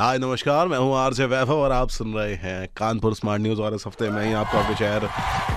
हाय, नमस्कार, मैं हूँ आरजे वैभव और आप सुन रहे हैं कानपुर स्मार्ट न्यूज़ और इस हफ़्ते मैं ही आपको आपके शहर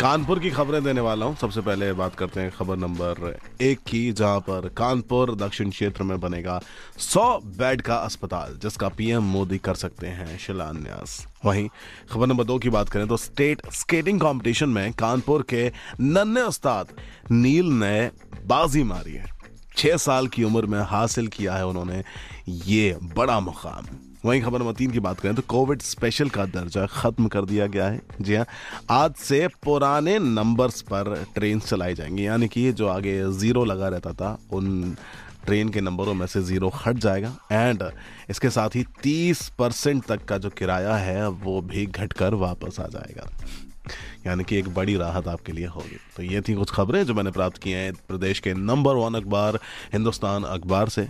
कानपुर की खबरें देने वाला हूँ। सबसे पहले बात करते हैं खबर नंबर एक की, जहाँ पर कानपुर दक्षिण क्षेत्र में बनेगा 100 बेड का अस्पताल, जिसका पीएम मोदी कर सकते हैं शिलान्यास। वहीं खबर नंबर दो की बात करें तो स्टेट स्केटिंग कॉम्पिटिशन में कानपुर के नन्हे उस्ताद नील ने बाजी मारी है। छह साल की उम्र में हासिल किया है उन्होंने ये बड़ा मुकाम। वहीं खबर नंबर तीन की बात करें तो कोविड स्पेशल का दर्जा खत्म कर दिया गया है। जी हाँ आज से पुराने नंबर्स पर ट्रेन चलाई जाएँगी। यानी कि जो आगे ज़ीरो लगा रहता था, उन ट्रेन के नंबरों में से ज़ीरो हट जाएगा। एंड इसके साथ ही तीस परसेंट तक का जो किराया है, वो भी घटकर वापस आ जाएगा। यानी कि एक बड़ी राहत आपके लिए होगी। तो ये थी कुछ खबरें जो मैंने प्राप्त की हैं प्रदेश के नंबर वन अखबार, हिंदुस्तान अखबार से।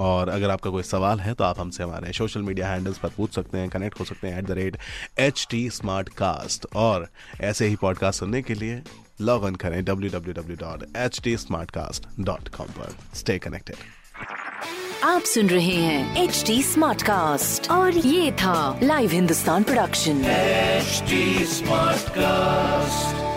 और अगर आपका कोई सवाल है तो आप हमसे हमारे सोशल मीडिया हैंडल्स पर पूछ सकते हैं कनेक्ट हो सकते हैं at the rate H T Smartcast और ऐसे ही पॉडकास्ट सुनने के लिए लॉग इन करें W W W dot H T Smartcast dot com पर. स्टे कनेक्टेड आप सुन रहे हैं एच टी स्मार्ट कास्ट और ये था live Hindustan production smart Smartcast.